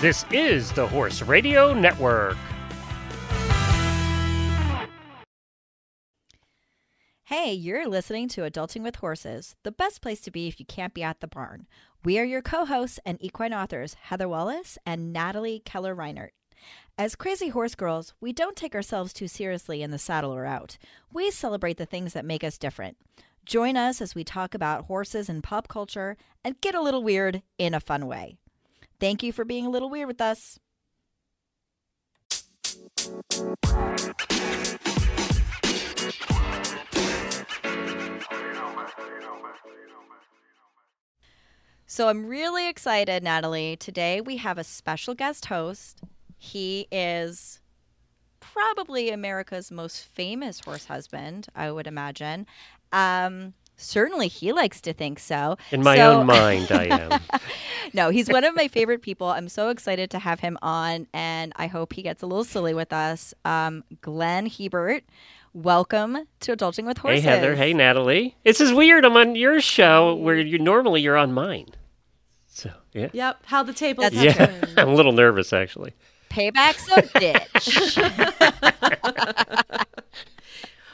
This is the Horse Radio Network. Hey, you're listening to Adulting with Horses, the best place to be if you can't be at the barn. We are your co hosts and equine authors, Heather Wallace and Natalie Keller Reinert. As crazy horse girls, we don't take ourselves too seriously in the saddle or out. We celebrate the things that make us different. Join us as we talk about horses and pop culture and get a little weird in a fun way. Thank you for being a little weird with us. So I'm really excited, Natalie. Today we have a special guest host. He is probably America's most famous horse husband, I would imagine. Um, certainly he likes to think so. In my So- own mind, I am. no, he's one of my favorite people. I'm so excited to have him on, and I hope he gets a little silly with us. Um, Glenn Hebert, welcome to Adulting with Horses. hey, Heather. Hey, Natalie. This is weird. I'm on your show where you normally you're on mine. So, yeah. Yep. How the table. That's Yeah. I'm a little nervous, actually. Payback's a bitch.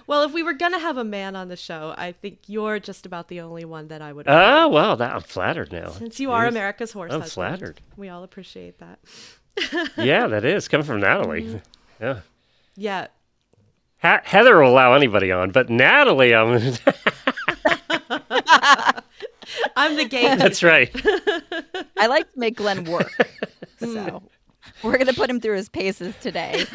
Well, if we were gonna have a man on the show, I think you're just about the only one that I would. Oh, well, that, I'm flattered now. Since you are America's horse I'm husband, flattered. We all appreciate that. Yeah, that is coming from Natalie. Mm-hmm. Yeah. Yeah. Ha- Heather will allow anybody on, but Natalie, I'm. I'm the gay. That's right. I like to make Glenn work. So we're going to put him through his paces today.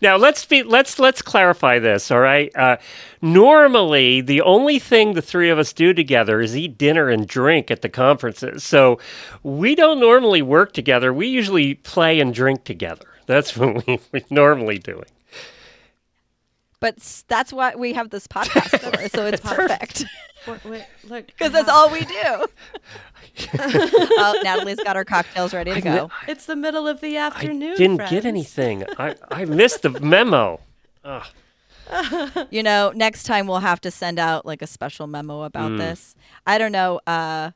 Now let's be let's let's clarify this. All right. Uh, normally, the only thing the three of us do together is eat dinner and drink at the conferences. So we don't normally work together. We usually play and drink together. That's what we, we're normally doing. But that's what we have this podcast for. So it's perfect Wait, wait, look, because that's all we do. oh, Natalie's got her cocktails ready to go. It's the middle of the afternoon. I afternoon. didn't friends. get anything. I, I missed the memo. You know, next time we'll have to send out like a special memo about Mm. this. I don't know. Uh,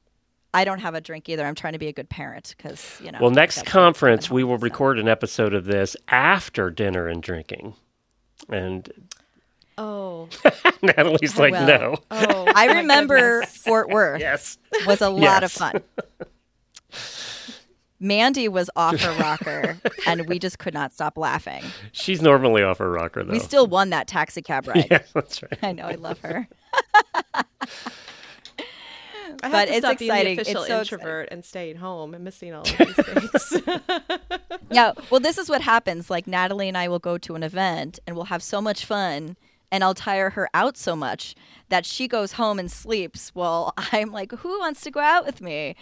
I don't have a drink either. I'm trying to be a good parent because you know. Well, next conference, we will so. record an episode of this after dinner and drinking. And Oh. Natalie's like, well. no. Oh. I remember goodness. Fort Worth Yes. was a lot of fun. Mandy was off her rocker, and we just could not stop laughing. She's normally off her rocker, though. We still won that taxi cab ride. Yeah, that's right. I know, I love her. I have but to it's stop being the exciting. It's official so exciting. introvert and staying home and missing all of these things. Yeah, well, this is what happens. Like Natalie and I will go to an event, and we'll have so much fun, and I'll tire her out so much that she goes home and sleeps. while I'm like, who wants to go out with me?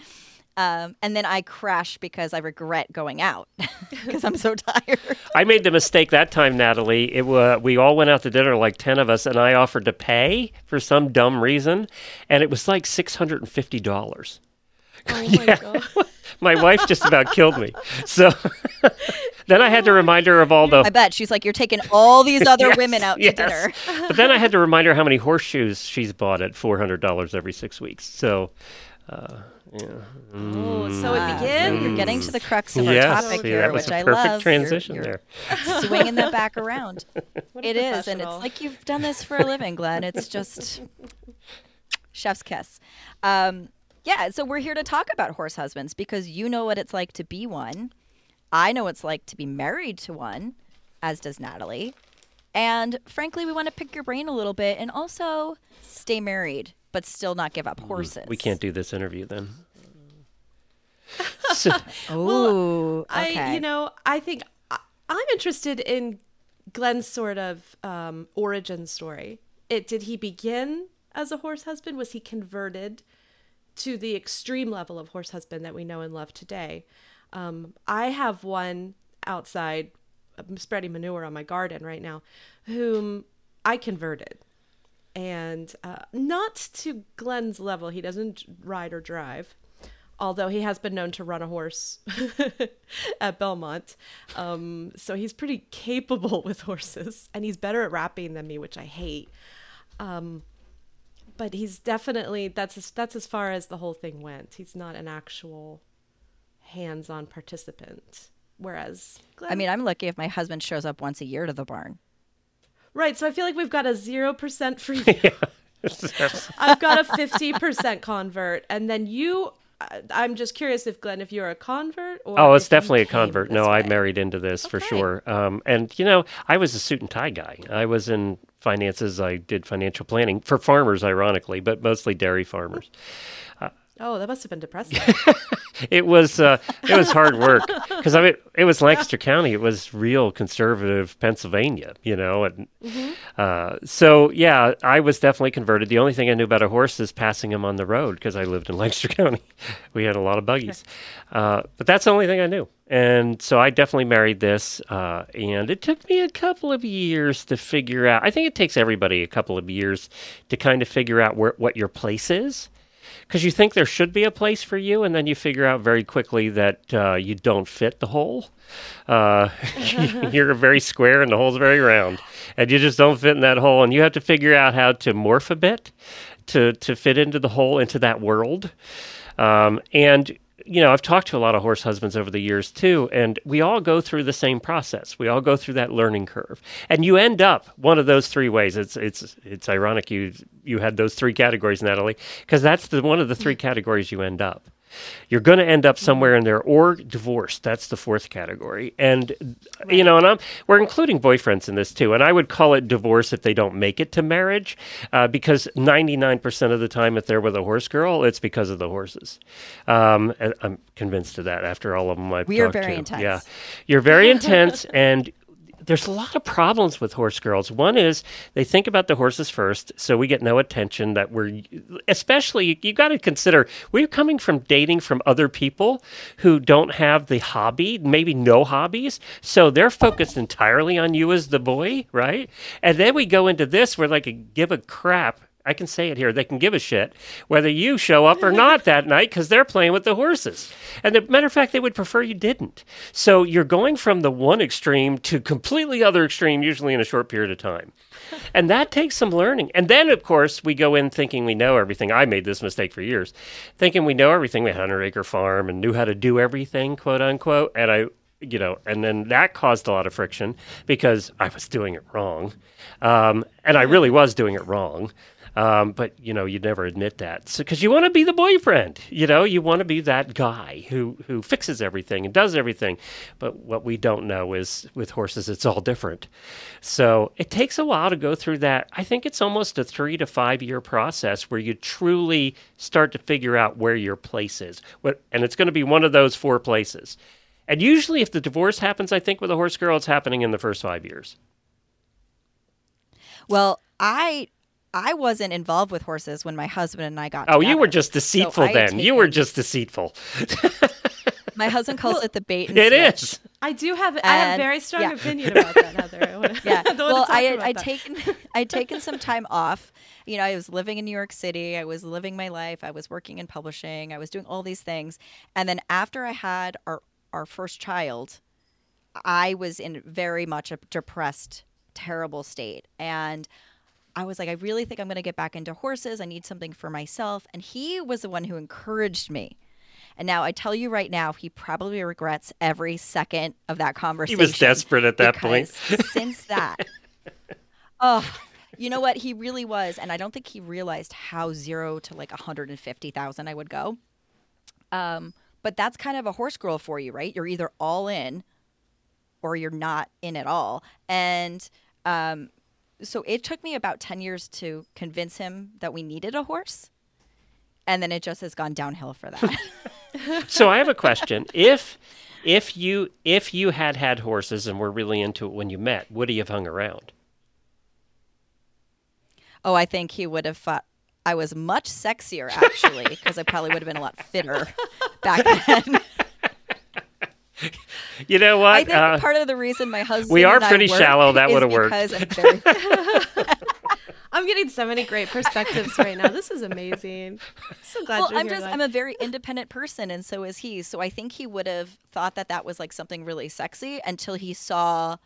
Um, and then I crash because I regret going out because I'm so tired. I made the mistake that time, Natalie. It wa we all went out to dinner, like ten of us, and I offered to pay for some dumb reason, and it was like six hundred and fifty dollars. Oh my god. My wife just about killed me. So then I had to remind her of all the. I bet she's like, you're taking all these other Yes, women out to yes. dinner. but then I had to remind her how many horseshoes she's bought at four hundred dollars every six weeks. So, uh, yeah. Oh, so it so begins. you're getting to the crux of our Yes, topic see, here, that was which a I perfect love. You're- transition you're there. swinging that back around. It is, and it's like you've done this for a living, Glenn. It's just chef's kiss. Um, yeah, so we're here to talk about horse husbands because you know what it's like to be one. I know what it's like to be married to one, as does Natalie. And frankly, we want to pick your brain a little bit and also stay married, but still not give up horses. We can't do this interview then. So, Oh, I, okay. you know, I think I, I'm interested in Glenn's sort of um, origin story. It did he begin as a horse husband? Was he converted to the extreme level of horse husband that we know and love today? Um, I have one outside I'm spreading manure on my garden right now, whom I converted. And uh, not to Glenn's level. He doesn't ride or drive, although he has been known to run a horse at Belmont. Um, so he's pretty capable with horses, and he's better at wrapping than me, which I hate. Um, but he's definitely that's as, that's as far as the whole thing went. He's not an actual hands-on participant. Whereas Glenn, I mean, I'm lucky if my husband shows up once a year to the barn. right? So I feel like we've got a zero percent for you. I've got a fifty percent convert, and then you. I'm just curious if Glenn, if you're a convert or Oh, it's definitely a convert. No, I married into this for sure. Um, and you know, I was a suit and tie guy. I was in finances. I did financial planning for farmers, ironically, but mostly dairy farmers. Oh, that must have been depressing. It was uh, it was hard work because I mean it was Lancaster County. It was real conservative Pennsylvania, you know, and uh, so yeah, I was definitely converted. The only thing I knew about a horse is passing him on the road because I lived in Lancaster County. we had a lot of buggies, uh, but that's the only thing I knew. And so I definitely married this, uh, and it took me a couple of years to figure out. I think it takes everybody a couple of years to kind of figure out where what your place is because you think there should be a place for you, and then you figure out very quickly that uh, you don't fit the hole. Uh, you're very square, and the hole's very round, and you just don't fit in that hole. And you have to figure out how to morph a bit to to fit into the hole, into that world. Um, and you know, I've talked to a lot of horse husbands over the years too, and we all go through the same process. We all go through that learning curve, and you end up one of those three ways. It's it's it's ironic you you had those three categories, Natalie, because that's the one of the three categories you end up. You're going to end up somewhere in there, or divorced. That's the fourth category, and you know, and I'm we're including boyfriends in this too. And I would call it divorce if they don't make it to marriage, uh, because 99% of the time, if they're with a horse girl, it's because of the horses. Um, I'm convinced of that after all of them I've We are very to. intense. Yeah, you're very intense, and there's a lot of problems with horse girls. One is they think about the horses first, so we get no attention. That we're, especially, you got to consider we're coming from dating from other people who don't have the hobby, maybe no hobbies, so they're focused entirely on you as the boy, right? And then we go into this where like give a crap I can say it here. They can give a shit whether you show up or not that night because they're playing with the horses. And the matter of fact, they would prefer you didn't. So you're going from the one extreme to completely other extreme, usually in a short period of time. And that takes some learning. And then, of course, we go in thinking we know everything. I made this mistake for years, thinking we know everything. We had a hundred acre farm and knew how to do everything, quote unquote. And I you know, and then that caused a lot of friction because I was doing it wrong. Um, and I really was doing it wrong. Um, but you know, you'd never admit that because you want to be the boyfriend. You know, you want to be that guy who who fixes everything and does everything. But what we don't know is with horses, it's all different. So it takes a while to go through that. I think it's almost a three to five year process where you truly start to figure out where your place is. What, and it's going to be one of those four places. And usually, if the divorce happens, I think with a horse girl, it's happening in the first five years. Well, I I wasn't involved with horses when my husband and I got Oh, you were just deceitful I had then. You were just deceitful. My husband calls it the bait and It switch. is. I do have I have And- very strong yeah. opinion about that, Heather. I wanna, Yeah. I well, I had I'd that. taken I'd taken some time off. You know, I was living in New York City. I was living my life. I was working in publishing. I was doing all these things. And then after I had our our first child, I was in very much a depressed, terrible state. And I was like, I really think I'm going to get back into horses. I need something for myself. And he was the one who encouraged me. And now I tell you right now, he probably regrets every second of that conversation. He was desperate at that point. since that, oh, you know what? He really was, and I don't think he realized how zero to like 150,000 I would go. Um, but that's kind of a horse girl for you, right? You're either all in, or you're not in at all. And um, so it took me about 10 years to convince him that we needed a horse. And then it just has gone downhill for that. so I have a question. If if you if you had had horses and were really into it when you met, would he have hung around? Oh, I think he would have thought I was much sexier actually, because I probably would have been a lot fitter back then. You know what? I think Uh, part of the reason my husband we are and I pretty work shallow. That would have worked. I'm very- I'm getting so many great perspectives right now. This is amazing. So glad well, you're here. Well, I'm here. just Glenn. I'm a very independent person, and so is he. So I think he would have thought that that was like something really sexy until he saw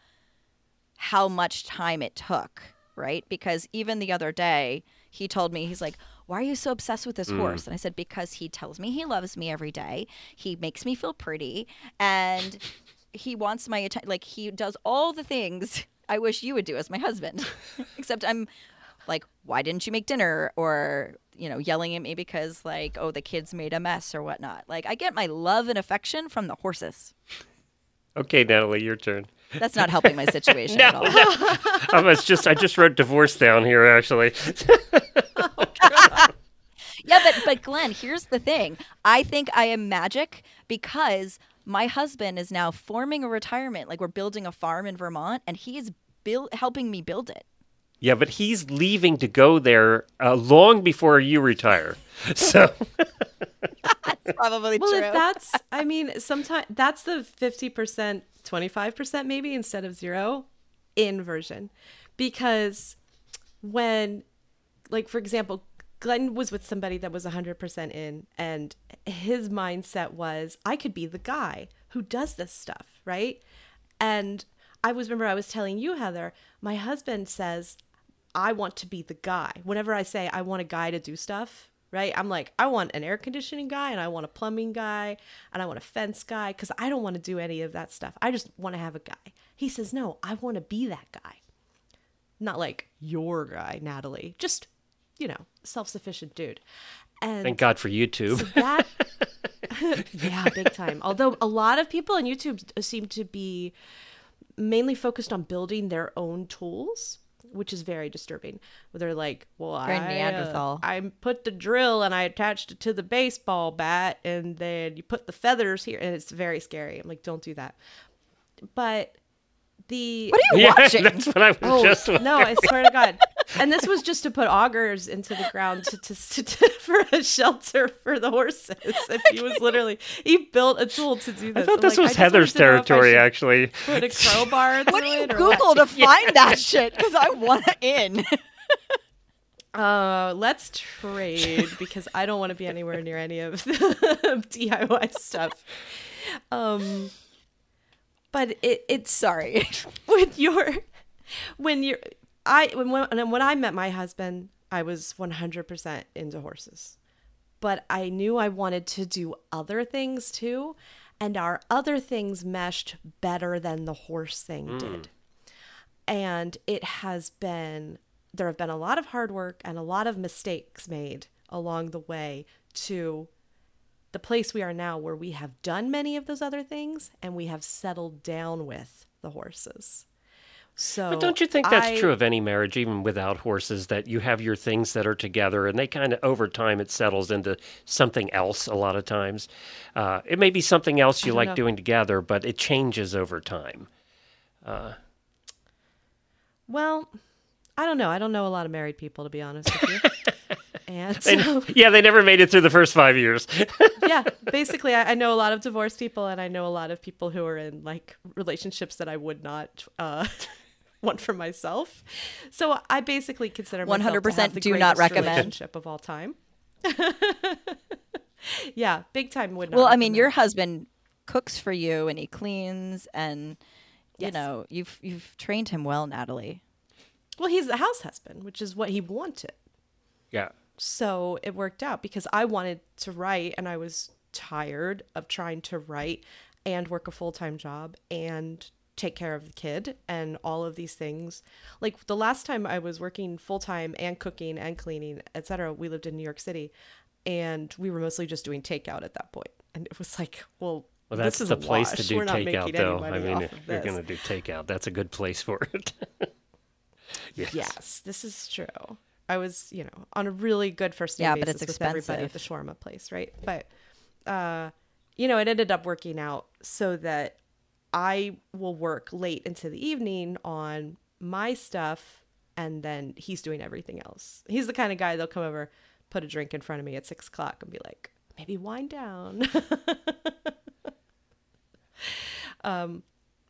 how much time it took, right? Because even the other day, he told me he's like, why are you so obsessed with this mm. horse? And I said, because he tells me he loves me every day. He makes me feel pretty. And he wants my attention. Like, he does all the things I wish you would do as my husband. Except I'm like, why didn't you make dinner? Or, you know, yelling at me because, like, oh, the kids made a mess or whatnot. Like, I get my love and affection from the horses. Okay, Natalie, your turn. That's not helping my situation at all. I was just I just wrote divorce down here actually. Oh, Yeah, but but Glenn, here's the thing. I think I am magic because my husband is now forming a retirement. Like we're building a farm in Vermont, and he is build, helping me build it. Yeah, but he's leaving to go there uh, long before you retire. So That's probably true. Well, true. if that's, I mean, sometimes that's the 50%, 25% maybe instead of zero inversion. Because when, like, for example, Glenn was with somebody that was 100% in, and his mindset was, I could be the guy who does this stuff, right? And I was, remember, I was telling you, Heather, my husband says, I want to be the guy. Whenever I say I want a guy to do stuff, right? I'm like, I want an air conditioning guy and I want a plumbing guy and I want a fence guy because I don't want to do any of that stuff. I just want to have a guy. He says, No, I want to be that guy. Not like your guy, Natalie. Just, you know, self sufficient dude. And thank God for YouTube. that yeah big time although a lot of people on youtube seem to be mainly focused on building their own tools which is very disturbing where they're like well Very I, uh, I put the drill and i attached it to the baseball bat and then you put the feathers here and it's very scary i'm like don't do that but the what are you yeah, watching? that's what I was Oh just. no! I swear to God. And this was just to put augers into the ground to, to, to, to- for a shelter for the horses. And he was literally he built a tool to do this. I thought I'm this like, was Heather's wanted to know if I territory, actually. Put a crowbar through what do you it or Google to find that shit? Because I want in. Uh, let's trade because I don't want to be anywhere near any of the DIY stuff. Um, but it it's Sorry. when you're when you're I when when when I met my husband, I was 100% into horses. But I knew I wanted to do other things too, and our other things meshed better than the horse thing mm. did. And it has been there have been a lot of hard work and a lot of mistakes made along the way to the place we are now where we have done many of those other things and we have settled down with the horses. So But don't you think that's I- true of any marriage, even without horses, that you have your things that are together and they kind of over time it settles into something else a lot of times? Uh, it may be something else you like know. doing together, but it changes over time. Well, I don't know. I don't know a lot of married people to be honest with you. and so, yeah, they never made it through the first five years. yeah, basically, I, I know a lot of divorced people, and I know a lot of people who are in like relationships that I would not uh, want for myself. So I basically consider myself 100% the do not recommend. relationship of all time. yeah, big time would not. well, I mean, your husband cooks for you and he cleans and you Yes. know you've you've trained him well, Natalie. well, he's the house husband, which is what he wanted. yeah. so it worked out because I wanted to write and I was tired of trying to write and work a full time job and take care of the kid and all of these things. Like the last time I was working full time and cooking and cleaning, etc., we lived in New York City and we were mostly just doing takeout at that point. And it was like, well, Well, this that's is the a place to do We're takeout, though. I mean, if you're going to do takeout, that's a good place for it. yes. Yes, this is true. I was, you know, on a really good first name Yeah, but basis it's with everybody at the shawarma place, right? But, uh, you know, it ended up working out so that I will work late into the evening on my stuff, and then he's doing everything else. He's the kind of guy that'll come over, put a drink in front of me at six o'clock, and be like, maybe wind down. um,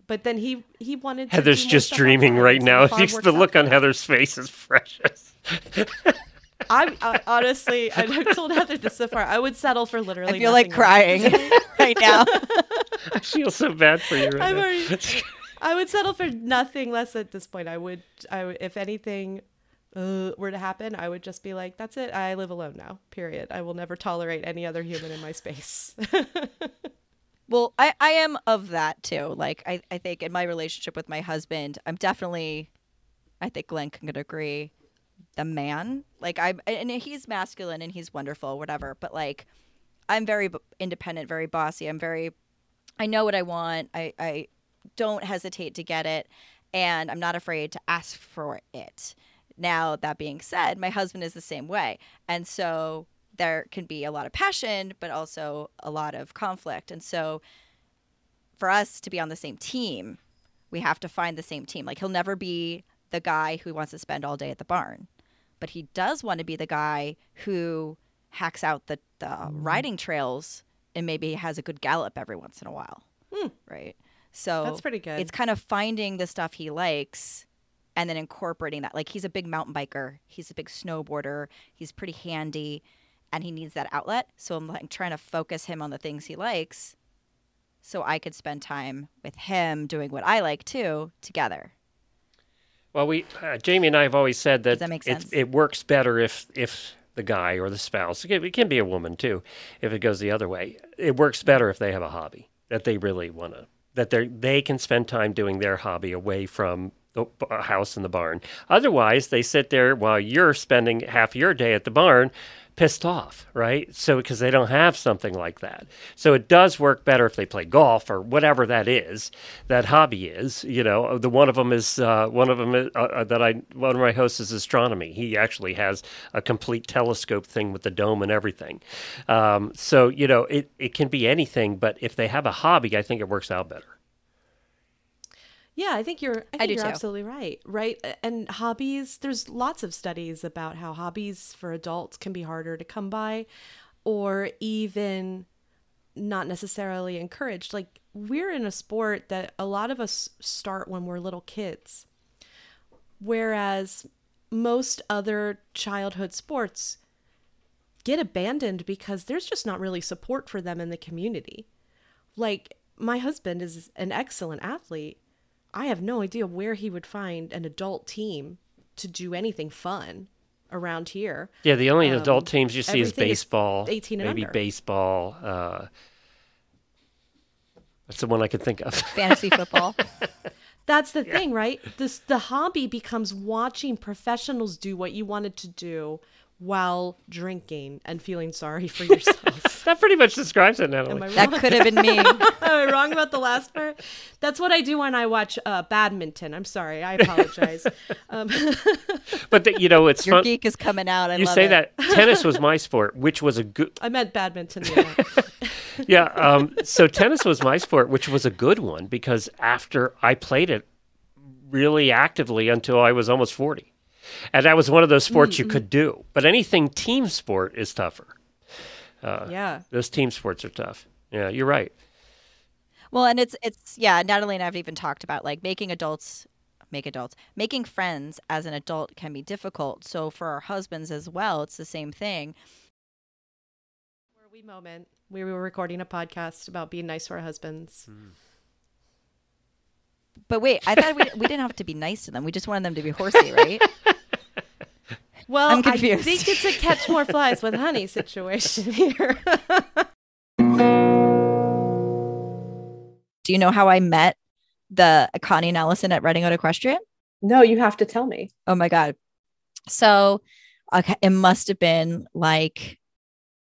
but then he he wanted. To Heather's just dreaming right now. the farm It's works the out look on. Heather's face is precious. I, I honestly, I've told Heather this so far. I would settle for literally. I feel like crying right now. I feel so bad for you right I've now. already, I would settle for nothing less at this point. I would, I would, if anything, uh, were to happen, I would just be like, that's it. I live alone now, period. I will never tolerate any other human in my space. Well, I, I am of that too. Like I, I think in my relationship with my husband, I'm definitely I think Glenn can agree, the man. Like I'm and he's masculine and he's wonderful, whatever. But like I'm very independent, very bossy. I'm very I know what I want. I, I don't hesitate to get it and I'm not afraid to ask for it. Now, that being said, my husband is the same way. And so there can be a lot of passion, but also a lot of conflict. And so for us to be on the same team, we have to find the same team. Like he'll never be the guy who wants to spend all day at the barn, but he does want to be the guy who hacks out the, the Mm-hmm. riding trails and maybe has a good gallop every once in a while. Hmm. Right. So That's pretty good. It's kind of finding the stuff he likes and then incorporating that. Like he's a big mountain biker, he's a big snowboarder, he's pretty handy, and he needs that outlet. So I'm like trying to focus him on the things he likes, so I could spend time with him doing what I like too together. Well, we uh, Jamie and I have always said that, that sense? it works better if if the guy or the spouse, it can, be a woman too, if it goes the other way. It works better if they have a hobby that they really want to that they they can spend time doing their hobby away from the house and the barn. Otherwise, they sit there while you're spending half your day at the barn pissed off, right? So because they don't have something like that. So it does work better if they play golf or whatever that is, that hobby is. You know, the one of them is uh, one of them is, uh, uh, that I one of my hosts is astronomy. He actually has a complete telescope thing with the dome and everything. Um, so you know, it it can be anything, but if they have a hobby, I think it works out better. Yeah, I think you're. I think do you're too. absolutely right. Right, and hobbies. There's lots of studies about how hobbies for adults can be harder to come by, or even not necessarily encouraged. Like we're in a sport that a lot of us start when we're little kids, whereas most other childhood sports get abandoned because there's just not really support for them in the community. Like my husband is an excellent athlete. I have no idea where he would find an adult team to do anything fun around here. Yeah, the only Um, adult teams you see is everything is baseball, 18 and maybe under. baseball. Uh, that's the one I could think of. Fantasy football. That's the thing, right? This the hobby becomes watching professionals do what you wanted to do while drinking and feeling sorry for yourself. that pretty much describes it, Natalie. That could have been me. Am I wrong about the last part? That's what I do when I watch uh, badminton. I'm sorry. I apologize. um, But the, you know, it's Your fun. geek is coming out. I You love say it. that tennis was my sport, which was a good. I meant badminton. Yeah. Yeah. Um, so tennis was my sport, which was a good one because after I played it really actively until I was almost forty, and that was one of those sports you mm-hmm. could do. But anything team sport is tougher. Uh, yeah. Those team sports are tough. Yeah, you're right. Well, and it's it's yeah, Natalie and I've even talked about like making adults make adults. Making friends as an adult can be difficult. So for our husbands as well, it's the same thing. Were we moment? We were recording a podcast about being nice to our husbands. Mm. But wait, I thought we, we didn't have to be nice to them. We just wanted them to be horsey, right? Well, I'm I confused. think it's a catch more flies with honey situation here. Do you know how I met the Connie and Allison at Redingote Equestrian? no, you have to tell me. Oh my god. So okay, it must have been like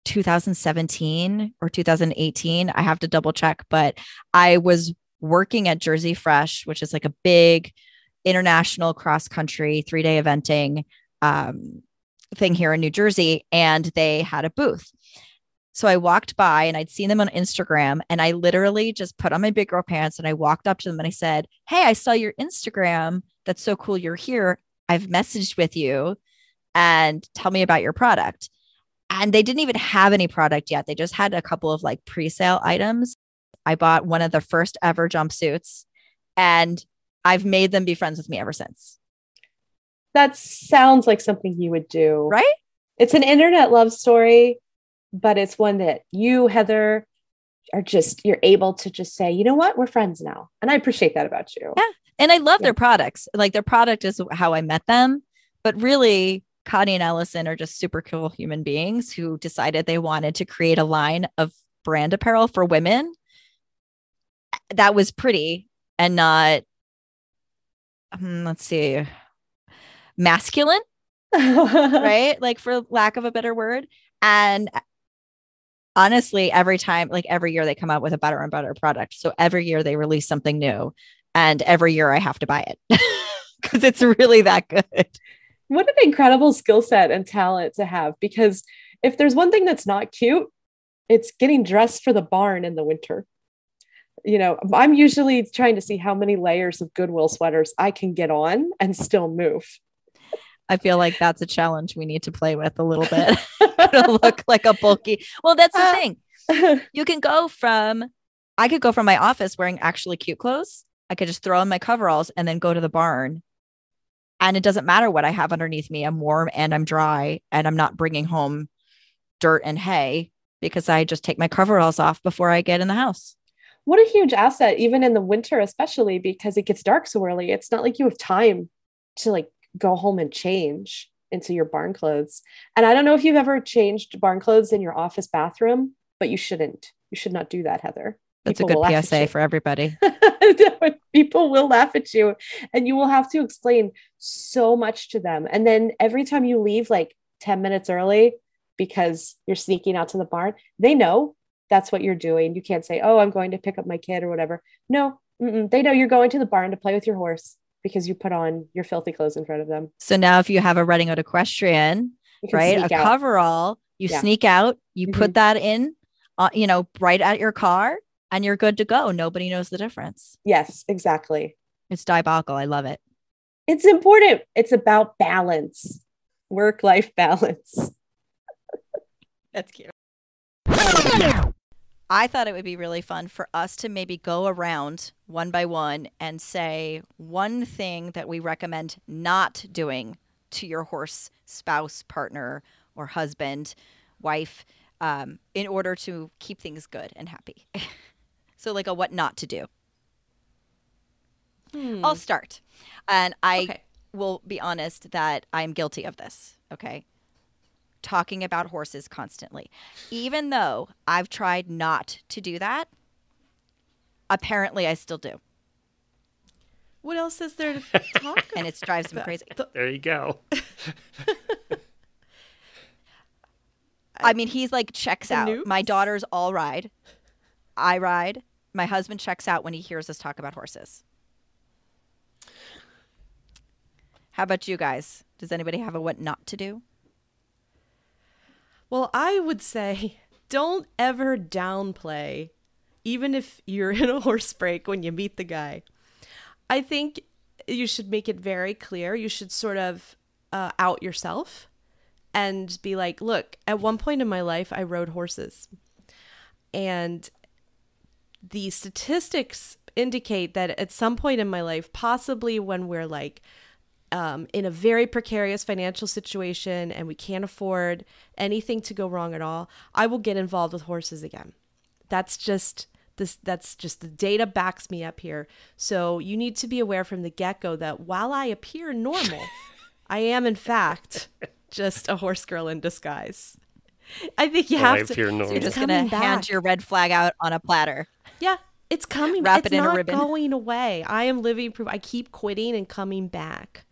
2017 or 2018. I have to double check, but I was working at Jersey Fresh, which is like a big international cross country three day eventing um, thing here in New Jersey, and they had a booth. So I walked by and I'd seen them on Instagram, and I literally just put on my big girl pants and I walked up to them and I said, Hey, I saw your Instagram. That's so cool you're here. I've messaged with you and tell me about your product. And they didn't even have any product yet. They just had a couple of like pre sale items. I bought one of the first ever jumpsuits and I've made them be friends with me ever since. That sounds like something you would do. Right? It's an internet love story, but it's one that you, Heather, are just, you're able to just say, you know what, we're friends now. And I appreciate that about you. Yeah. And I love Yeah. their products. Like their product is how I met them, But really, Connie and Ellison are just super cool human beings who decided they wanted to create a line of brand apparel for women that was pretty and not, um, let's see, masculine, right? like, for lack of a better word. And honestly, every time, like every year, they come out with a better and better product. So every year they release something new. And every year I have to buy it because it's really that good. What an incredible skill set and talent to have. Because if there's one thing that's not cute, it's getting dressed for the barn in the winter. You know, I'm usually trying to see how many layers of Goodwill sweaters I can get on and still move. I feel like that's a challenge we need to play with a little bit to look like a bulky. Well, that's the uh, thing. You can go from, I could go from my office wearing actually cute clothes. I could just throw on my coveralls and then go to the barn. And it doesn't matter what I have underneath me. I'm warm and I'm dry and I'm not bringing home dirt and hay because I just take my coveralls off before I get in the house. What a huge asset, even in the winter, especially because it gets dark so early. It's not like you have time to like go home and change into your barn clothes. And I don't know if you've ever changed barn clothes in your office bathroom, but you shouldn't. You should not do that, Heather. That's People a good PSA for everybody. People will laugh at you and you will have to explain so much to them. And then every time you leave like 10 minutes early because you're sneaking out to the barn, they know that's what you're doing. You can't say, Oh, I'm going to pick up my kid or whatever. No, they know you're going to the barn to play with your horse because you put on your filthy clothes in front of them. So now if you have a Redingote equestrian, right, a out. coverall, you yeah. sneak out, you mm-hmm. put that in, uh, you know, right at your car and you're good to go. Nobody knows the difference. Yes, exactly. It's diabolical. I love it. It's important. It's about balance, work life balance. That's cute. I thought it would be really fun for us to maybe go around one by one and say one thing that we recommend not doing to your horse spouse, partner, or husband, wife, um, in order to keep things good and happy. so, like a what not to do. Hmm. I'll start. And I okay. will be honest that I'm guilty of this. Okay talking about horses constantly. Even though I've tried not to do that, apparently I still do. What else is there to talk And it drives me crazy. There you go. I mean, he's like checks out. Noops? My daughters all ride. I ride. My husband checks out when he hears us talk about horses. How about you guys? Does anybody have a what not to do? Well, I would say don't ever downplay, even if you're in a horse break when you meet the guy. I think you should make it very clear. You should sort of uh, out yourself and be like, look, at one point in my life, I rode horses. And the statistics indicate that at some point in my life, possibly when we're like um, in a very precarious financial situation and we can't afford anything to go wrong at all, I will get involved with horses again. That's just this that's just the data backs me up here. So you need to be aware from the get-go that while I appear normal, I am in fact just a horse girl in disguise. I think you well, have to. Normal. So you're just gonna back. hand your red flag out on a platter. Yeah, it's coming. Wrap it's it in not a ribbon. going away. I am living proof. I keep quitting and coming back.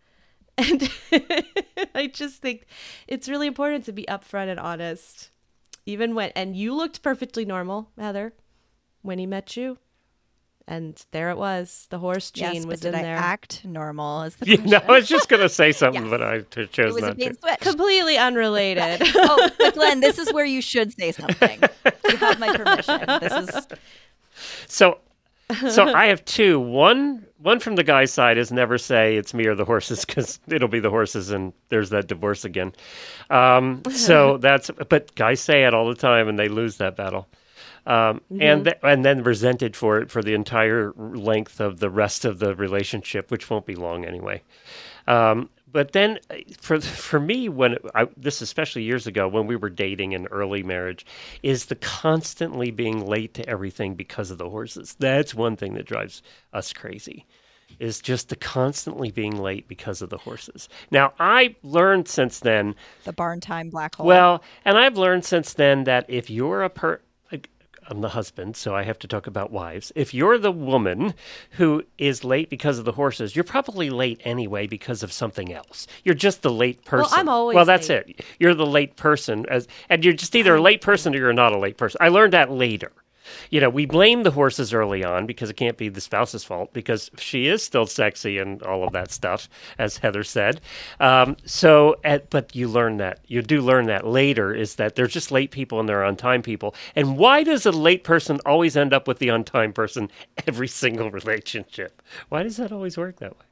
And I just think it's really important to be upfront and honest. Even when, and you looked perfectly normal, Heather, when he met you. And there it was. The horse gene yes, was did in I there. act normal? Is the yeah, no, I was just going to say something, yes. but I chose not to. Switch. Completely unrelated. oh, but Glenn, this is where you should say something. You have my permission. This is. So so I have two. One one from the guy's side is never say it's me or the horses because it'll be the horses and there's that divorce again. Um, so that's but guys say it all the time and they lose that battle. Um, mm-hmm. and th- and then resented for it for the entire length of the rest of the relationship, which won't be long anyway. Um, but then uh, for for me when I, this especially years ago when we were dating in early marriage is the constantly being late to everything because of the horses that's one thing that drives us crazy is just the constantly being late because of the horses. Now, I learned since then, The barn time black hole. well, and I've learned since then that if you're a per I'm the husband, so I have to talk about wives. If you're the woman who is late because of the horses, you're probably late anyway because of something else. You're just the late person. Well, I'm always Well, that's late. it. You're the late person as and you're just either a late person or you're not a late person. I learned that later. You know, we blame the horses early on because it can't be the spouse's fault because she is still sexy and all of that stuff, as Heather said. Um, so, at, but you learn that you do learn that later is that they're just late people and they're on time people. And why does a late person always end up with the on time person every single relationship? Why does that always work that way?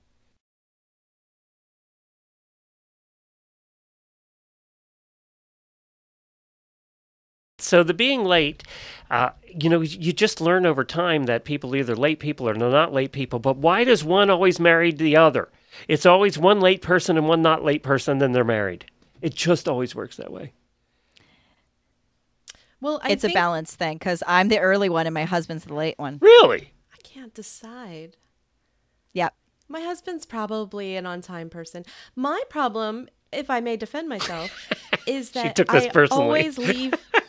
So the being late, uh, you know, you just learn over time that people either late people or they're not late people. But why does one always marry the other? It's always one late person and one not late person, then they're married. It just always works that way. Well, I it's think a balance thing because I'm the early one and my husband's the late one. Really? I can't decide. Yep. My husband's probably an on-time person. My problem, if I may defend myself, is that took this I personally. always leave.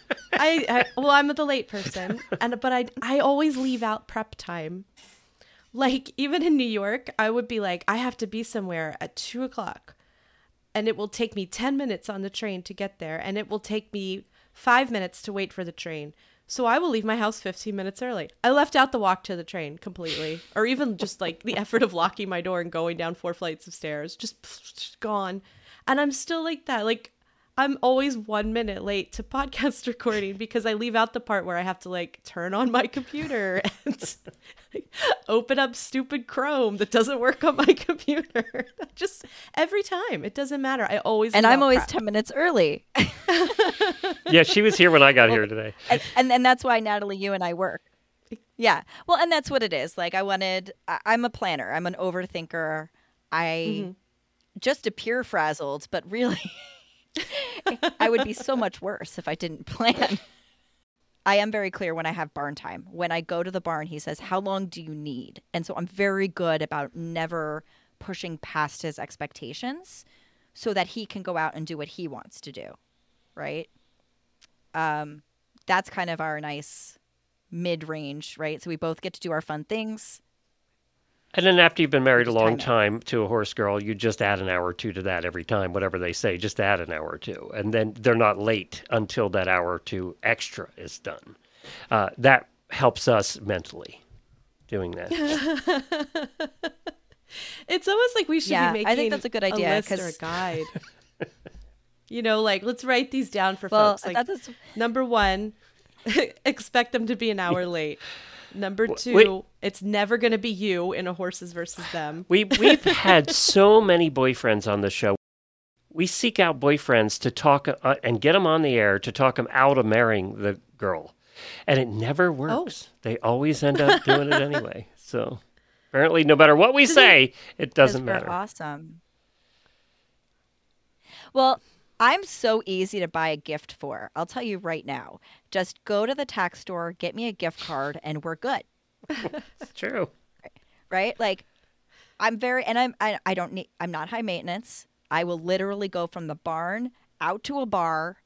I, I well, I'm the late person, and but I I always leave out prep time. Like even in New York, I would be like, I have to be somewhere at two o'clock, and it will take me ten minutes on the train to get there, and it will take me five minutes to wait for the train. So I will leave my house 15 minutes early. I left out the walk to the train completely, or even just like the effort of locking my door and going down four flights of stairs, just, just gone. And I'm still like that. Like I'm always one minute late to podcast recording because I leave out the part where I have to like turn on my computer and open up stupid Chrome that doesn't work on my computer. just every time, it doesn't matter. I always And I'm always prep. 10 minutes early. Yeah, she was here when I got here today. and, and and that's why Natalie, you and I work. Yeah. Well, and that's what it is. Like I wanted. I, I'm a planner. I'm an overthinker. I mm-hmm. just appear frazzled, but really, I would be so much worse if I didn't plan. I am very clear when I have barn time. When I go to the barn, he says, "How long do you need?" And so I'm very good about never pushing past his expectations, so that he can go out and do what he wants to do. Right. Um, that's kind of our nice mid range, right? So we both get to do our fun things. And then after you've been married a long time time to a horse girl, you just add an hour or two to that every time, whatever they say, just add an hour or two. And then they're not late until that hour or two extra is done. Uh, that helps us mentally doing that. It's almost like we should Yeah, I think that's a good idea, list or a 'cause- guide. you know, like let's write these down for Well, folks. Like that's number one, expect them to be an hour late. Number two, wait. it's never going to be you in a horses versus them. We we've had so many boyfriends on the show. We seek out boyfriends to talk uh, and get them on the air to talk them out of marrying the girl, and it never works. They always end up doing it anyway. So apparently, no matter what we say, it doesn't we're matter. Awesome. Well, I'm so easy to buy a gift for. I'll tell you right now. Just go to the tack store, get me a gift card, and we're good. It's true. Right? Like, I'm very, and I'm, I, I don't need, I'm not high maintenance. I will literally go from the barn out to a bar,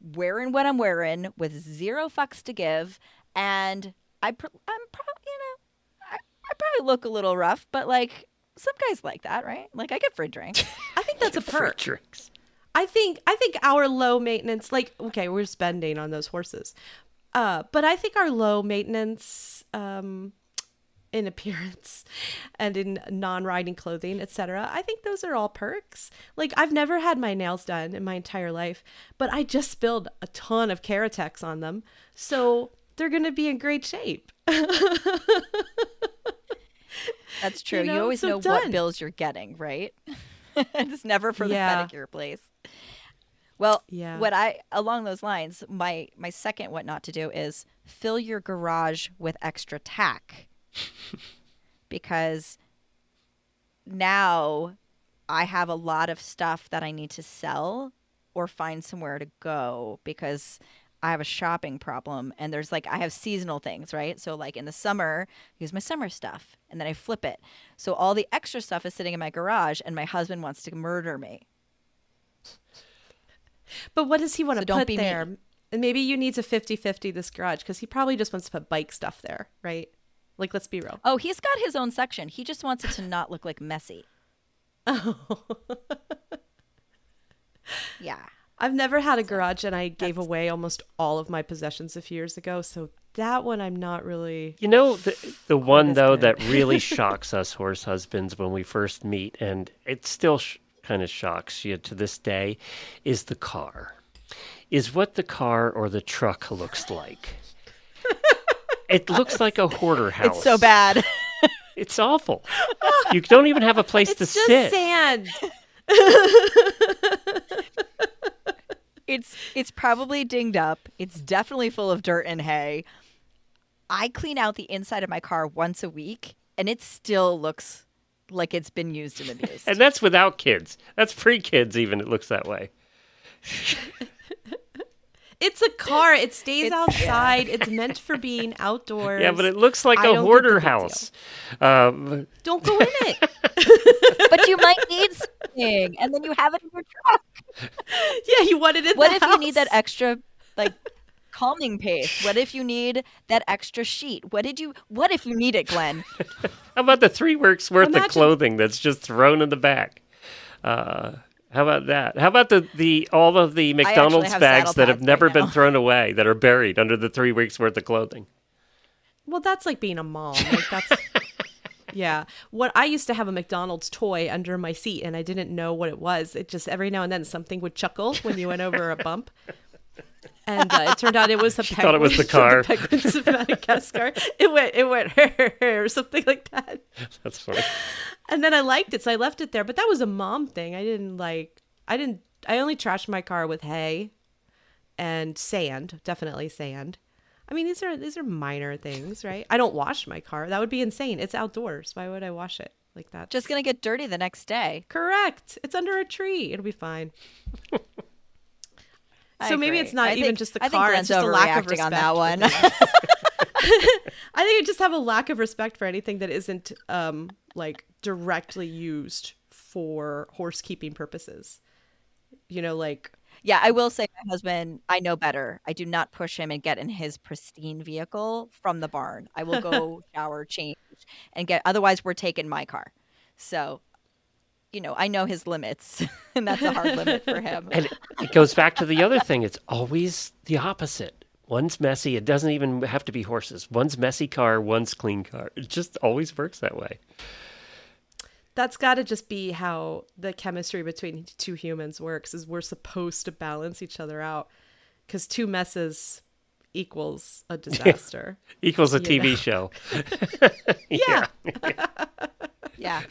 wearing what I'm wearing with zero fucks to give, and I, pr- I'm probably, you know, I, I probably look a little rough, but like. Some guys like that, right? Like I get free drinks. I think that's a perk. Free drinks. I think I think our low maintenance, like okay, we're spending on those horses, uh, but I think our low maintenance um, in appearance and in non-riding clothing, etc. I think those are all perks. Like I've never had my nails done in my entire life, but I just spilled a ton of Keratex on them, so they're gonna be in great shape. That's true. You, know, always so know done. what bills you're getting, right? it's never for the Yeah. the pedicure place. Well, Yeah. what I along those lines, my my second what not to do is fill your garage with extra tack. because now I have a lot of stuff that I need to sell or find somewhere to go because I have a shopping problem and there's like I have seasonal things, right? So like in the summer, I use my summer stuff and then I flip it. So all the extra stuff is sitting in my garage and my husband wants to murder me. But what does he want So to don't put be there? mean. And maybe you need to 50-50 this garage because he probably just wants to put bike stuff there, right? Like, let's be real. Oh, he's got his own section. He just wants it to not look like messy. Oh. Yeah. I've never had a garage and I gave away almost all of my possessions a few years ago. So that one I'm not really. You know, the, the one, though, that really shocks us horse husbands when we first meet, and it still sh- kind of shocks you to this day, is the car. Is what the car or the truck looks like. It looks like a hoarder house. It's so bad. It's awful. You don't even have a place It's to just sit. sand. it's it's probably dinged up. It's definitely full of dirt and hay. I clean out the inside of my car once a week and it still looks like it's been used and abused. And that's without kids. That's pre kids, even. It looks that way. It's a car. It stays It's- outside. It's meant for being outdoors. Yeah, but it looks like I a don't get the hoarder house. Um, Don't go in it. but you might need something and then you have it in your truck. yeah, you want it in What the if you need that extra like calming paste? What if you need that extra sheet? What did you what if you need it, Glenn? How about the three weeks worth Imagine- of clothing that's just thrown in the back? Uh, how about that? How about the, the all of the McDonald's bags that have never right been thrown away that are buried under the three weeks worth of clothing? Well, that's like being a mom. Like that's Yeah. What I used to have a McDonald's toy under my seat and I didn't know what it was. It just every now and then something would chuckle when you went over a bump. And uh, it turned out it was a penguin. thought it was the from car. penguins of Madagascar. It went it went or something like that. That's funny. And then I liked it, so I left it there. But that was a mom thing. I didn't like. I didn't. I only trashed my car with hay and sand. Definitely sand. I mean, these are these are minor things, right? I don't wash my car. That would be insane. It's outdoors. Why would I wash it like that? Just gonna get dirty the next day. correct. It's under a tree. It'll be fine. I So maybe it's not I even think- just the I car, it's just a lack of respect on that one. I think I just have a lack of respect for anything that isn't um like directly used for horse keeping purposes. You know, like Yeah, I will say my husband, I know better. I do not push him and get in his pristine vehicle from the barn. I will go shower, change, and get otherwise we're taking my car. So, you know, I know his limits, and that's a hard limit for him. And it, it goes back to the other thing. It's always the opposite. One's messy. It doesn't even have to be horses. One's messy car, one's clean car. It just always works that way. that's got to just be how the chemistry between two humans works is we're supposed to balance each other out cuz two messes equals a disaster. Equals a You TV know. show. yeah. Yeah.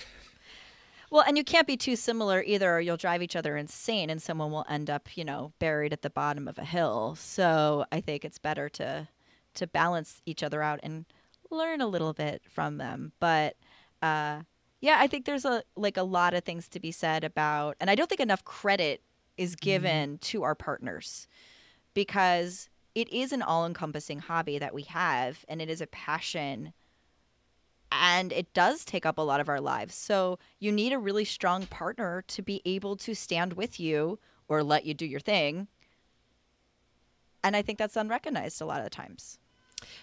Well, and you can't be too similar either, or you'll drive each other insane, and someone will end up, you know, buried at the bottom of a hill. So I think it's better to to balance each other out and learn a little bit from them. But uh, yeah, I think there's a like a lot of things to be said about, and I don't think enough credit is given to our partners because it is an all-encompassing hobby that we have, and it is a passion and it does take up a lot of our lives. So you need a really strong partner to be able to stand with you or let you do your thing. And I think that's unrecognized a lot of the times.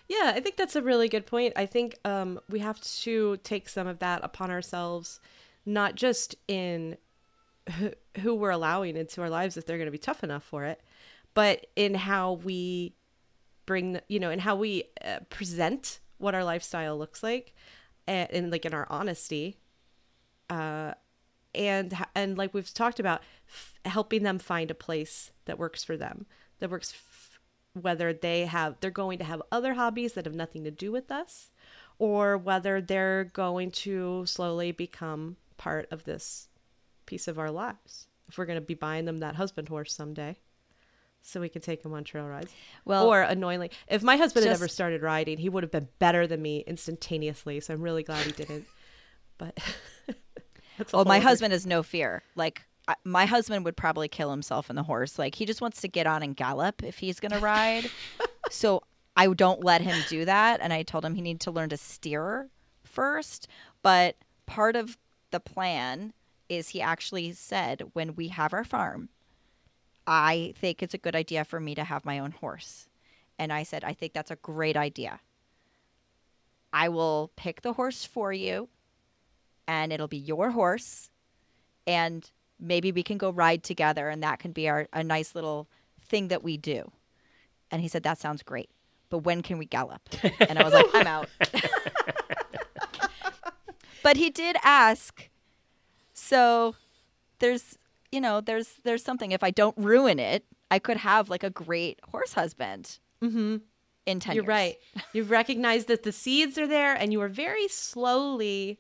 Yeah, I think that's a really good point. I think um, we have to take some of that upon ourselves, not just in who, we're allowing into our lives if they're going to be tough enough for it, but in how we bring, you know, in how we uh, present what our lifestyle looks like, and, and like in our honesty, uh, and and like we've talked about, f- helping them find a place that works for them, that works f- whether they have they're going to have other hobbies that have nothing to do with us or whether they're going to slowly become part of this piece of our lives. If we're going to be buying them that husband horse someday so we can take him on trail rides Well, or annoyingly if my husband had ever started riding he would have been better than me instantaneously so i'm really glad he didn't but that's well, my other- husband has no fear. Like I- my husband would probably kill himself in the horse. Like he just wants to get on and gallop if he's going to ride. so I don't let him do that. And I told him he needed to learn to steer first. But part of the plan is he actually said when we have our farm, I think it's a good idea for me to have my own horse. And I said, I think that's a great idea. I will pick the horse for you and it'll be your horse and maybe we can go ride together and that can be our a nice little thing that we do. And he said that sounds great. But when can we gallop? And I was like, I'm out. but he did ask. So there's you know, there's there's something if I don't ruin it, I could have like a great horse husband Mm-hmm. in 10 You're years. right. You've recognized that the seeds are there and you are very slowly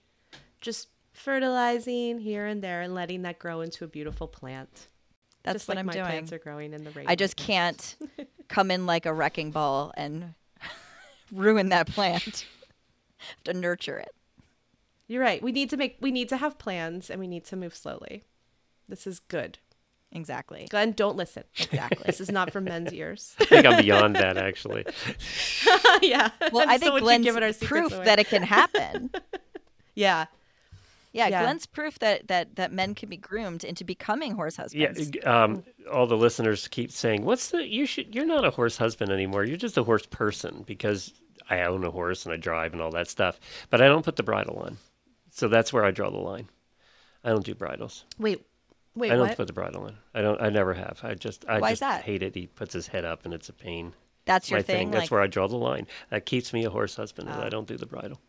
just fertilizing here and there and letting that grow into a beautiful plant. That's just what like I'm my doing. plants are growing in the rain. I just can't come in like a wrecking ball and ruin that plant. have to nurture it. You're right. We need to make we need to have plans and we need to move slowly. This is good. Exactly. Glenn, don't listen. Exactly. This is not for men's ears. I think I'm beyond that actually. yeah. Well, I think would you Glenn's give it our proof away? that it can happen. Yeah. Yeah, Yeah. Glenn's proof that, that that men can be groomed into becoming horse Yeah, husbands. g- um, all the listeners keep saying, "What's the you should? You're not a horse husband anymore. You're just a horse person because I own a horse and I drive and all that stuff, but I don't put the bridle on. So that's where I draw the line. I don't do bridles. Wait. Wait, I don't what? put the bridle on. I don't. I never have. I just. I Why is just that? hate it. He puts his head up and it's a pain. That's your My thing. That's like, where I draw the line. That keeps me a horse husband. is Oh. I don't do the bridle.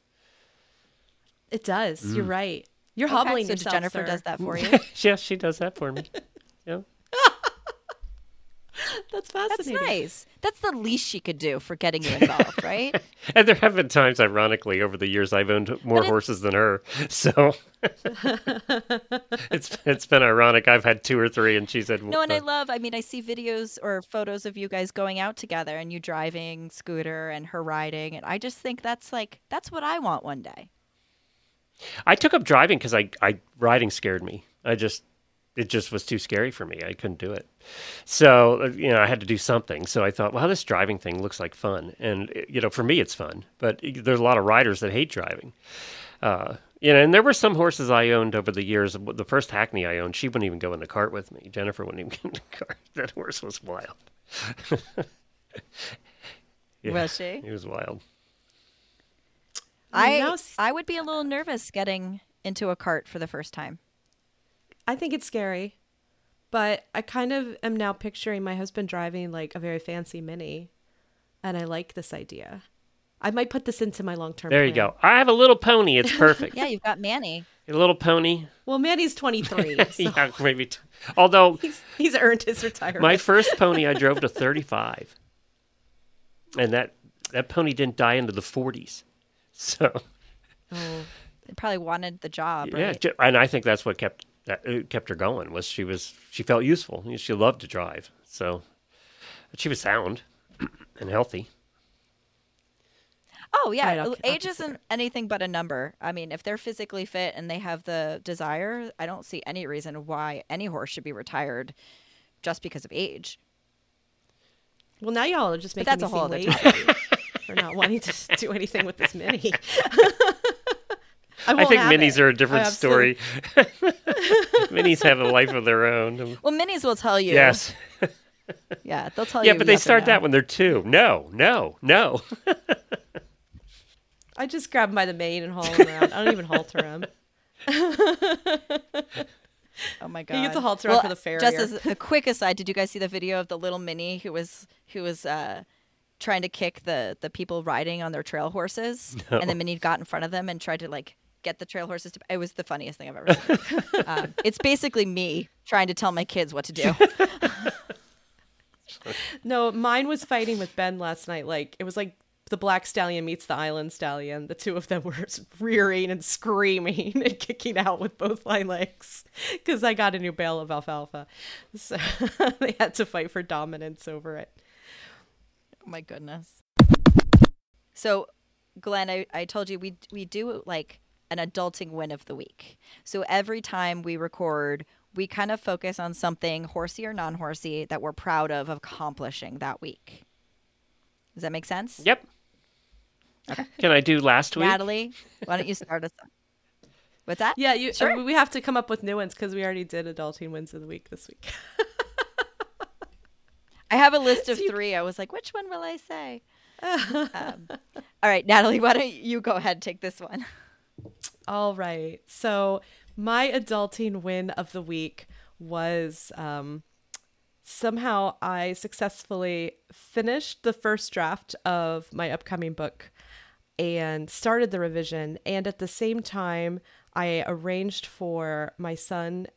It does. Mm. You're right. You're Okay, hobbling so yourself, Jennifer sir. does that for you. yes, she does that for me. yeah. That's fascinating. That's nice. That's the least she could do for getting you involved, right? And there have been times, ironically, over the years I've owned more horses than her. So it's it's been ironic. I've had two or three, and she said, No, and I uh, love. I mean, I see videos or photos of you guys going out together, and you driving scooter and her riding, and I just think that's like that's what I want one day. I took up driving because I, I riding scared me. I just it just was too scary for me. I couldn't do it. So uh, you know, I had to do something. So I thought, well, this driving thing looks like fun, and uh, you know, for me, it's fun. But there's a lot of riders that hate driving. Uh, you know, and there were some horses I owned over the years. The first Hackney I owned, she wouldn't even go in the cart with me. Jennifer wouldn't even get in the cart. That horse was wild. Yeah, Was she? He was wild. I now s- I would be a little nervous getting into a cart for the first time. I think it's scary, but I kind of am now picturing my husband driving like a very fancy mini, and I like this idea. I might put this into my long term. There you go. I have a little pony. It's perfect. Yeah, you've got Manny. A little pony. Well, Manny's 23, so yeah, maybe. T- Although he's, he's earned his retirement. my first pony, I drove to 35, and that that pony didn't die into the 40s. So oh, They probably wanted the job, yeah, ju- and I think that's what kept that uh, kept her going was she was she felt useful. She loved to drive. So but she was sound and healthy. Oh yeah, Right, I'll- l- I'll age isn't anything but a number. I mean, if they're physically fit and they have the desire, I don't see any reason why any horse should be retired just because of age. well, now y'all are just But making that's me a seem whole other lazy for not wanting to do anything with this mini. I won't think minis it. are a different I story. minis have a life of their own. Well, minis will tell you. Yes. Yeah, they'll tell you. Yeah, but they start that when they're two. No, no, no. I just grab him by the mane and haul him around. I don't even halter him. Oh my god. He gets a halter on for the farrier. Just as a quick aside, did you guys see the video of the little mini who was who was uh trying to kick the the people riding on their trail horses and the mini got in front of them and tried to like get the trail horses to it was the funniest thing I've ever seen. um, it's basically me trying to tell my kids what to do. No, mine was fighting with Ben last night. Like it was like the black stallion meets the island stallion. The two of them were rearing and screaming and kicking out with both my legs because I got a new bale of alfalfa. So they had to fight for dominance over it. Oh my goodness. So, Glenn, I, I told you we we do like an adulting win of the week. So every time we record, we kind of focus on something horsey or non horsey that we're proud of accomplishing that week. Does that make sense? Yep. Can I do last week? Natalie, why don't you start us? What's that? Yeah, you. Sure. we have to come up with new ones because we already did adulting wins of the week this week. I have a list of three. I was like, which one will I say? um, all right, Natalie, why don't you go ahead and take this one? All right. So my adulting win of the week was um, somehow I successfully finished the first draft of my upcoming book and started the revision. And at the same time, I arranged for my son,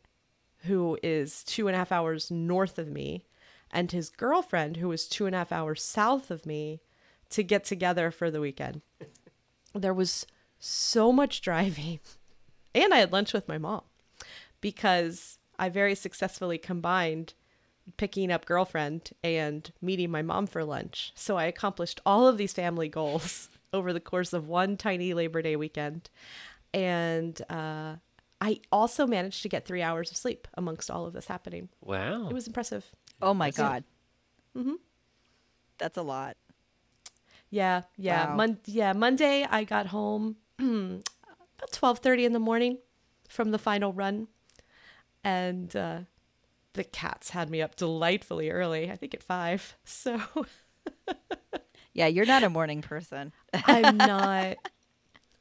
who is two and a half hours north of me, and his girlfriend, who is two and a half hours south of me, to get together for the weekend. There was so much driving. And I had lunch with my mom because I very successfully combined picking up girlfriend and meeting my mom for lunch. So I accomplished all of these family goals over the course of one tiny Labor Day weekend. And uh, I also managed to get three hours of sleep amongst all of this happening. Wow. It was impressive. Oh my God. Mm-hmm. That's a lot. Yeah, yeah. Wow. Mon- yeah, Monday I got home about 12:30 in the morning from the final run. And uh the cats had me up delightfully early, I think at 5. So Yeah, you're not a morning person. I'm not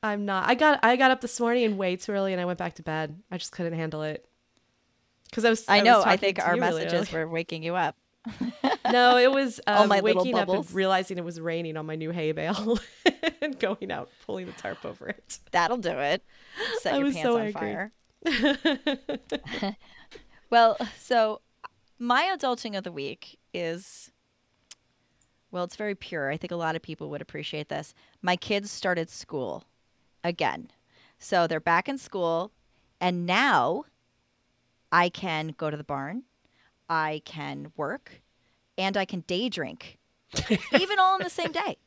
I'm not. I got I got up this morning and way too early and I went back to bed. I just couldn't handle it. Cuz I was I was know. I think our really messages wup waking you up. No, it was All um, my waking up and realizing it was raining on my new hay bale and going out pulling the tarp over it. That'll do it. Set I your was pants so on angry. fire. well, so my adulting of the week is well, it's very pure. I think a lot of people would appreciate this. My kids started school again. So they're back in school and now I can go to the barn, I can work, and I can day drink. even all in the same day.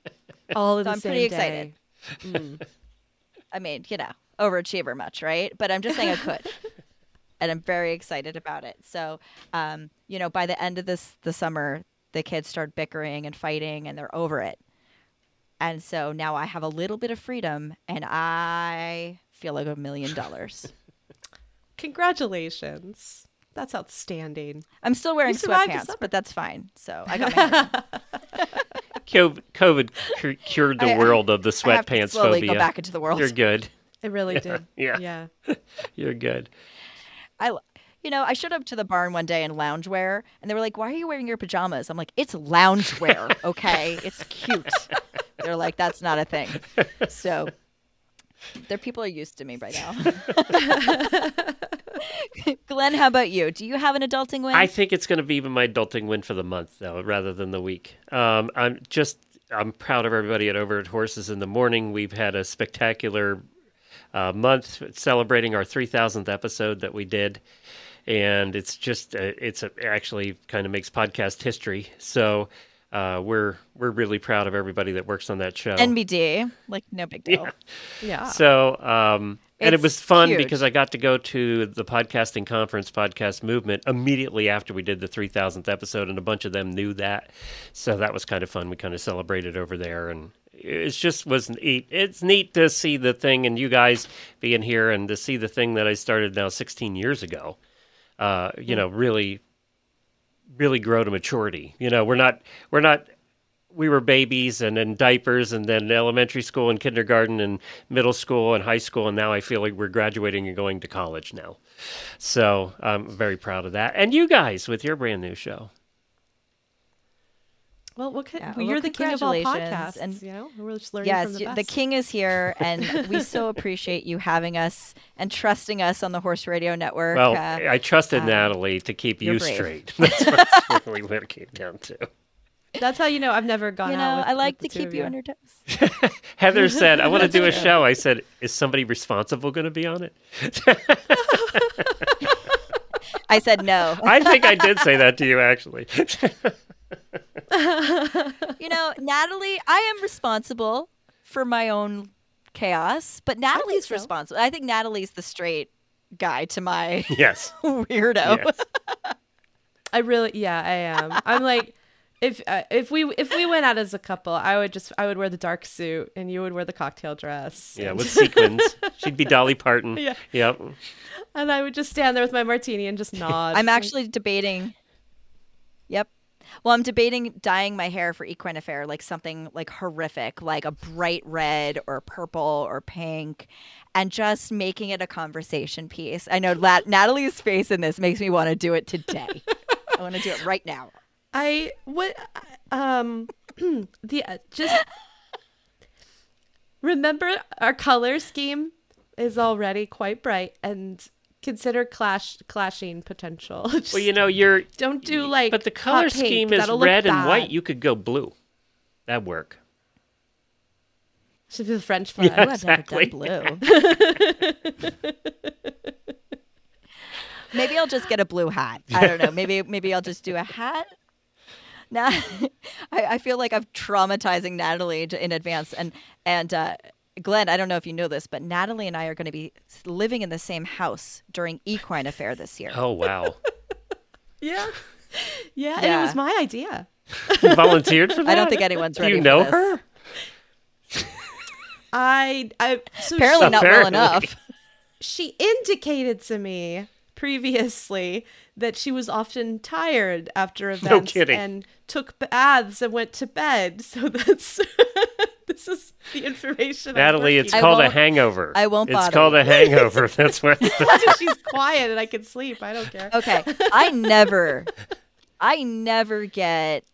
All in So the I'm same pretty day. excited. I mean, you know, overachiever much, right? But I'm just saying I could. and I'm very excited about it. So, um, you know, by the end of this the summer, the kids start bickering and fighting and they're over it. And so now I have a little bit of freedom and I feel like a million dollars. Congratulations. That's outstanding. I'm still wearing sweatpants, but that's fine. So I got my hair. COVID cu- cured the I- world of the I have to sweatpants slowly phobia. go back into the world. You're good. It really did. yeah. Yeah. You're good. I, you know, I showed up to the barn one day in loungewear, and they were like, "Why are you wearing your pajamas?" I'm like, "It's loungewear, okay? it's cute." They're like, "That's not a thing." So, their people are used to me by now. Glenn, how about you? Do you have an adulting win? I think it's going to be even my adulting win for the month, though, rather than the week. Um, I'm just I'm proud of everybody at Over at Horses in the Morning. We've had a spectacular uh, month celebrating our 3,000th episode that we did, and it's just uh, it's a, actually kind of makes podcast history. So uh, we're we're really proud of everybody that works on that show. NBD, like no big deal. Yeah. So, um, and it was fun huge. because I got to go to the podcasting conference, podcast movement, immediately after we did the 3000th episode, and a bunch of them knew that. So that was kind of fun. We kind of celebrated over there, and it just was neat. It's neat to see the thing, and you guys being here, and to see the thing that I started now 16 years ago. Uh, you know, really, really grow to maturity. You know, we're not, we're not we were babies and in diapers and then elementary school and kindergarten and middle school and high school and now I feel like we're graduating and going to college now. So I'm very proud of that. And you guys with your brand new show. Well, what could, Yeah, well, well, you're the king of all congratulations, podcasts, and- you know. We're just learning from Yes, the best. the king is here, and we so appreciate you having us and trusting us on the Horse Radio Network. Well, uh, I trusted uh, Natalie to keep you're brave. straight. That's, that's really what it came down to. That's how you know I've never gone you out. know, with- I like to with the keep you on your toes. Heather said, I want to do a show. I said, Is somebody responsible going to be on it? I said no. I think I did say that to you, actually. you know, Natalie, I am responsible for my own chaos, but Natalie's so. responsible. I think Natalie's the straight guy to my Yes. weirdo. yes. I really, yeah, I am. I'm like, if uh, if we if we went out as a couple, I would just I would wear the dark suit and you would wear the cocktail dress. Yeah, with sequins. She'd be Dolly Parton. Yeah. Yep. and I would just stand there with my martini and just nod. I'm actually debating. Yep. Well, I'm debating dyeing my hair for Equine Affaire, like something like horrific, like a bright red or purple or pink, and just making it a conversation piece. I know La- Natalie's face in this makes me want to do it today. I want to do it right now. I what um the uh, just remember our color scheme is already quite bright and consider clash clashing potential. Just Well, you know, you're. don't do like But the hot color pink, scheme is that'll red and white. You could go blue. That'd work. Should be the French flag. Yeah. Ooh, I've never Exactly. done blue. maybe I'll just get a blue hat. I don't know. Maybe maybe I'll just do a hat. Now, I, I feel like I'm traumatizing Natalie to- in advance, and and uh, Glenn. I don't know if you know this, but Natalie and I are going to be living in the same house during Equine Affaire this year. Oh, wow. Yeah. Yeah, and it was my idea. You volunteered for that? I don't think anyone's Do ready. you for know this. her? I I so Apparently she, not well enough. she indicated to me previously that she was often tired after events kidding. and took baths and went to bed. So that's this is the information. I'm Natalie, it's called a hangover. I won't It's bother called you. a hangover. That's what. She's quiet and I can sleep. I don't care. Okay, I never, I never get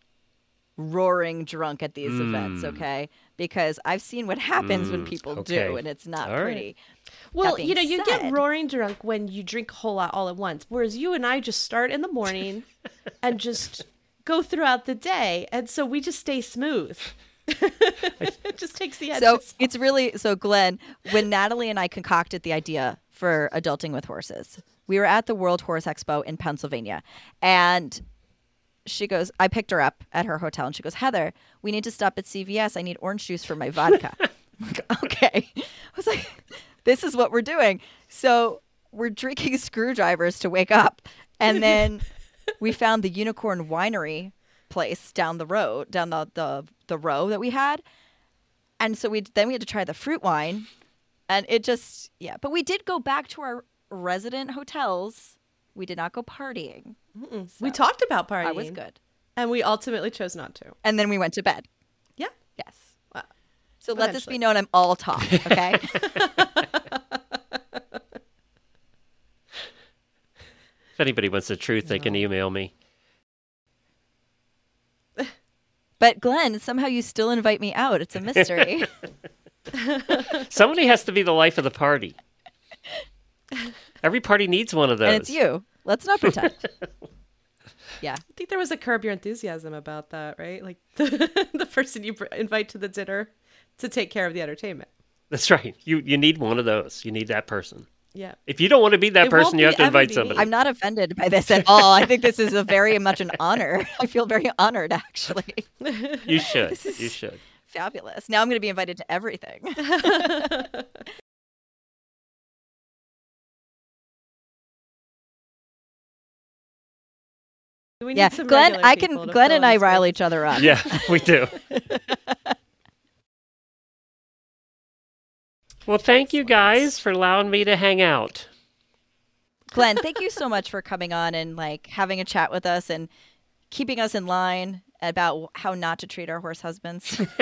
roaring drunk at these events. Mm. Okay, because I've seen what happens when Mm, people okay. do, and it's not All right. pretty. Well, you know, being you get roaring drunk when you drink a whole lot all at once, whereas you and I just start in the morning and just go throughout the day, and so we just stay smooth. it just takes the edges. So it's really so Glenn, when Natalie and I concocted the idea for adulting with horses, we were at the World Horse Expo in Pennsylvania and she goes, I picked her up at her hotel and she goes, Heather, we need to stop at CVS. I need orange juice for my vodka. Like, okay. I was like, this is what we're doing. So we're drinking screwdrivers to wake up. And then we found the Unicorn Winery place down the road, down the, the, the row that we had and so we then we had to try the fruit wine and it just yeah but we did go back to our resident hotels we did not go partying Mm-mm. we talked about partying. i was good and we ultimately chose not to. and then we went to bed Yeah. yes Wow. so let this be known i'm all talk okay If anybody wants the truth, they can email me. but glenn somehow you still invite me out it's a mystery Somebody has to be the life of the party. Every party needs one of those. and it's you let's not pretend yeah I think there was a curb your enthusiasm about that, right? Like the, the person you invite to the dinner to take care of the entertainment. That's right. You you need one of those. You need that person. Yeah. If you don't want to be that It won't person, you have to invite be somebody. i'm not offended by this at all i think this is a very much an honor i feel very honored actually You should. This is- You should. fabulous now i'm going to be invited to everything We need yeah, some Glenn. I can. Glenn and I rile each other up. Yeah, we do. Well, thank you guys for allowing me to hang out. Glenn, thank you so much for coming on and like having a chat with us and keeping us in line about how not to treat our horse husbands.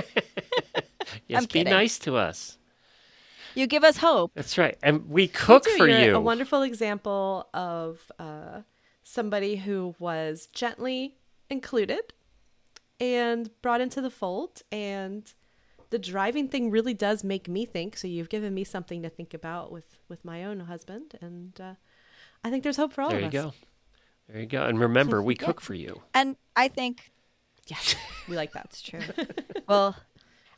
Yes, I'm be kidding. nice to us. you give us hope. That's right. And we cook You for You're you. A wonderful example of uh, somebody who was gently included and brought into the fold. And the driving thing really does make me think. So you've given me something to think about with with my own husband, and uh, I think there's hope for all there of us. There you go. There you go. And remember, we cook for you. And I think Yes, we like that. that's true. well,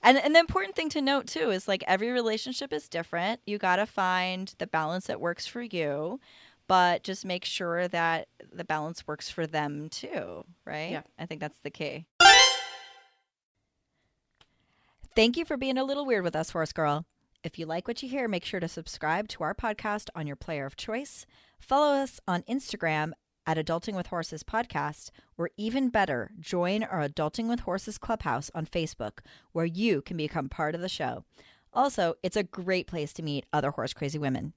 and and the important thing to note too is like every relationship is different. You got to find the balance that works for you, but just make sure that the balance works for them too, right? Yeah. I think that's the key. Thank you for being a little weird with us, Horse Girl. If you like what you hear, make sure to subscribe to our podcast on your player of choice. Follow us on Instagram at Adulting with Horses podcast, or even better, join our Adulting with Horses Clubhouse on Facebook, where you can become part of the show. Also, it's a great place to meet other horse crazy women.